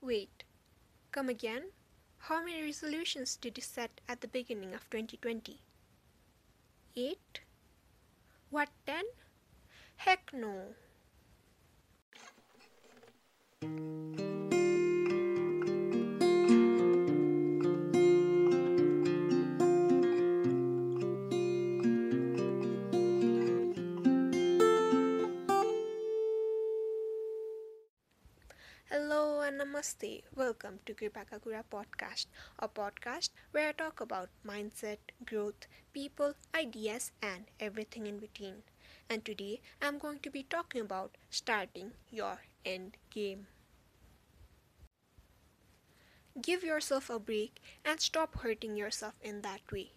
Wait, come again? How many resolutions did you set at the beginning of 2020? Eight? What, ten? Heck no! Namaste. Welcome to Kripa Kakura podcast, a podcast where I talk about mindset, growth, people, ideas, and everything in between. And today I'm going to be talking about starting your end game. Give yourself a break and stop hurting yourself in that way.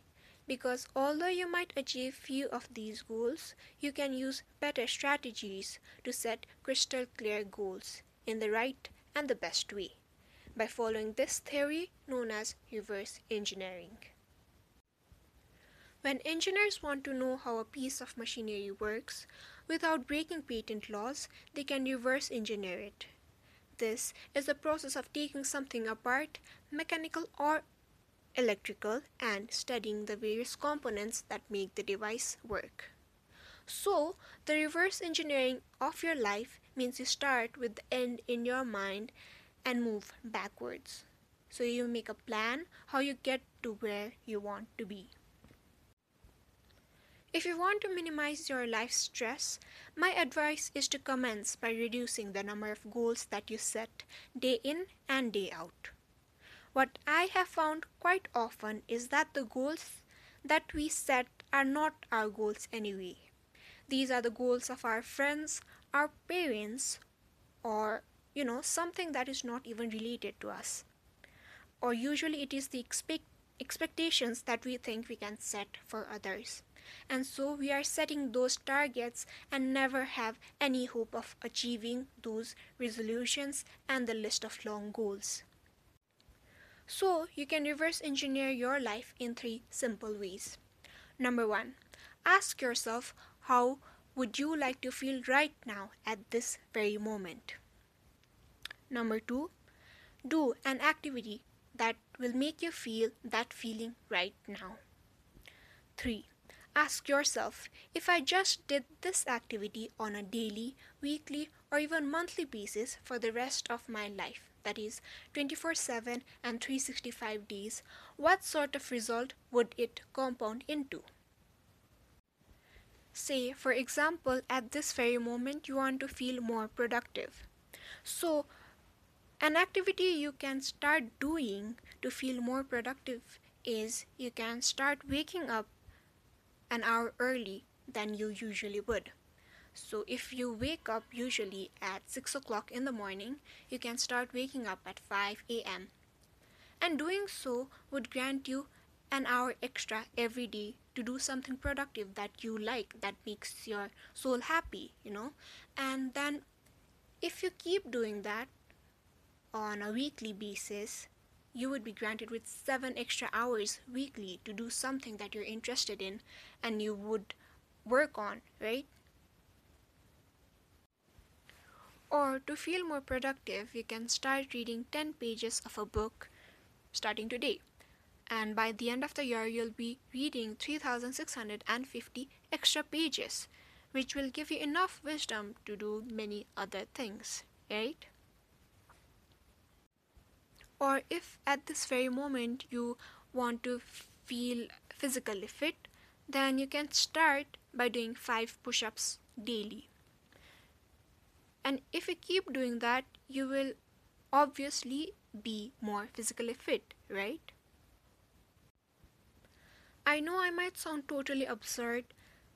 Because although you might achieve few of these goals, you can use better strategies to set crystal clear goals in the right and the best way by following this theory known as reverse engineering. When engineers want to know how a piece of machinery works without breaking patent laws, they can reverse engineer it. This is the process of taking something apart, mechanical or electrical, and studying the various components that make the device work. So, the reverse engineering of your life means you start with the end in your mind and move backwards. So, you make a plan how you get to where you want to be. If you want to minimize your life stress, my advice is to commence by reducing the number of goals that you set day in and day out. What I have found quite often is that the goals that we set are not our goals anyway. These are the goals of our friends, our parents, or you know, something that is not even related to us. Or usually it is the expect expectations that we think we can set for others. And so we are setting those targets and never have any hope of achieving those resolutions and the list of long goals. So you can reverse engineer your life in three simple ways. Number one, ask yourself how would you like to feel right now at this very moment? Number two, do an activity that will make you feel that feeling right now. 3. Ask yourself if I just did this activity on a daily, weekly, or even monthly basis for the rest of my life, that is 24 7 and 365 days, what sort of result would it compound into? Say, for example, at this very moment you want to feel more productive. So, an activity you can start doing to feel more productive is you can start waking up an hour early than you usually would. So, if you wake up usually at 6 o'clock in the morning, you can start waking up at 5 a.m. And doing so would grant you an hour extra every day to do something productive that you like that makes your soul happy you know? And then if you keep doing that on a weekly basis you would be granted with 7 extra hours weekly to do something that you're interested in and you would work on right? Or to feel more productive you can start reading 10 pages of a book starting today and by the end of the year you'll be reading 3650 extra pages which will give you enough wisdom to do many other things right? Or if at this very moment you want to feel physically fit then you can start by doing 5 push-ups daily. And if you keep doing that you will obviously be more physically fit right I know I might sound totally absurd,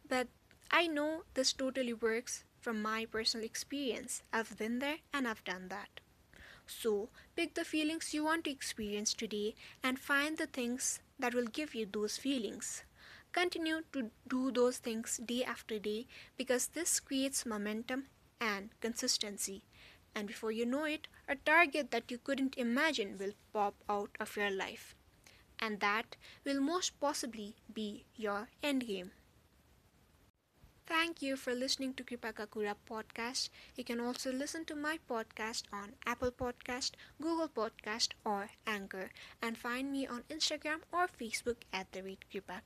but I know this totally works from my personal experience. I've been there and I've done that. So, pick the feelings you want to experience today and find the things that will give you those feelings. Continue to do those things day after day because this creates momentum and consistency. And before you know it, a target that you couldn't imagine will pop out of your life and that will most possibly be your endgame. Thank you for listening to Kripa Kakura podcast. You can also listen to my podcast on Apple Podcast, Google Podcast, or Anchor, and find me on Instagram or Facebook at the rate Kripa.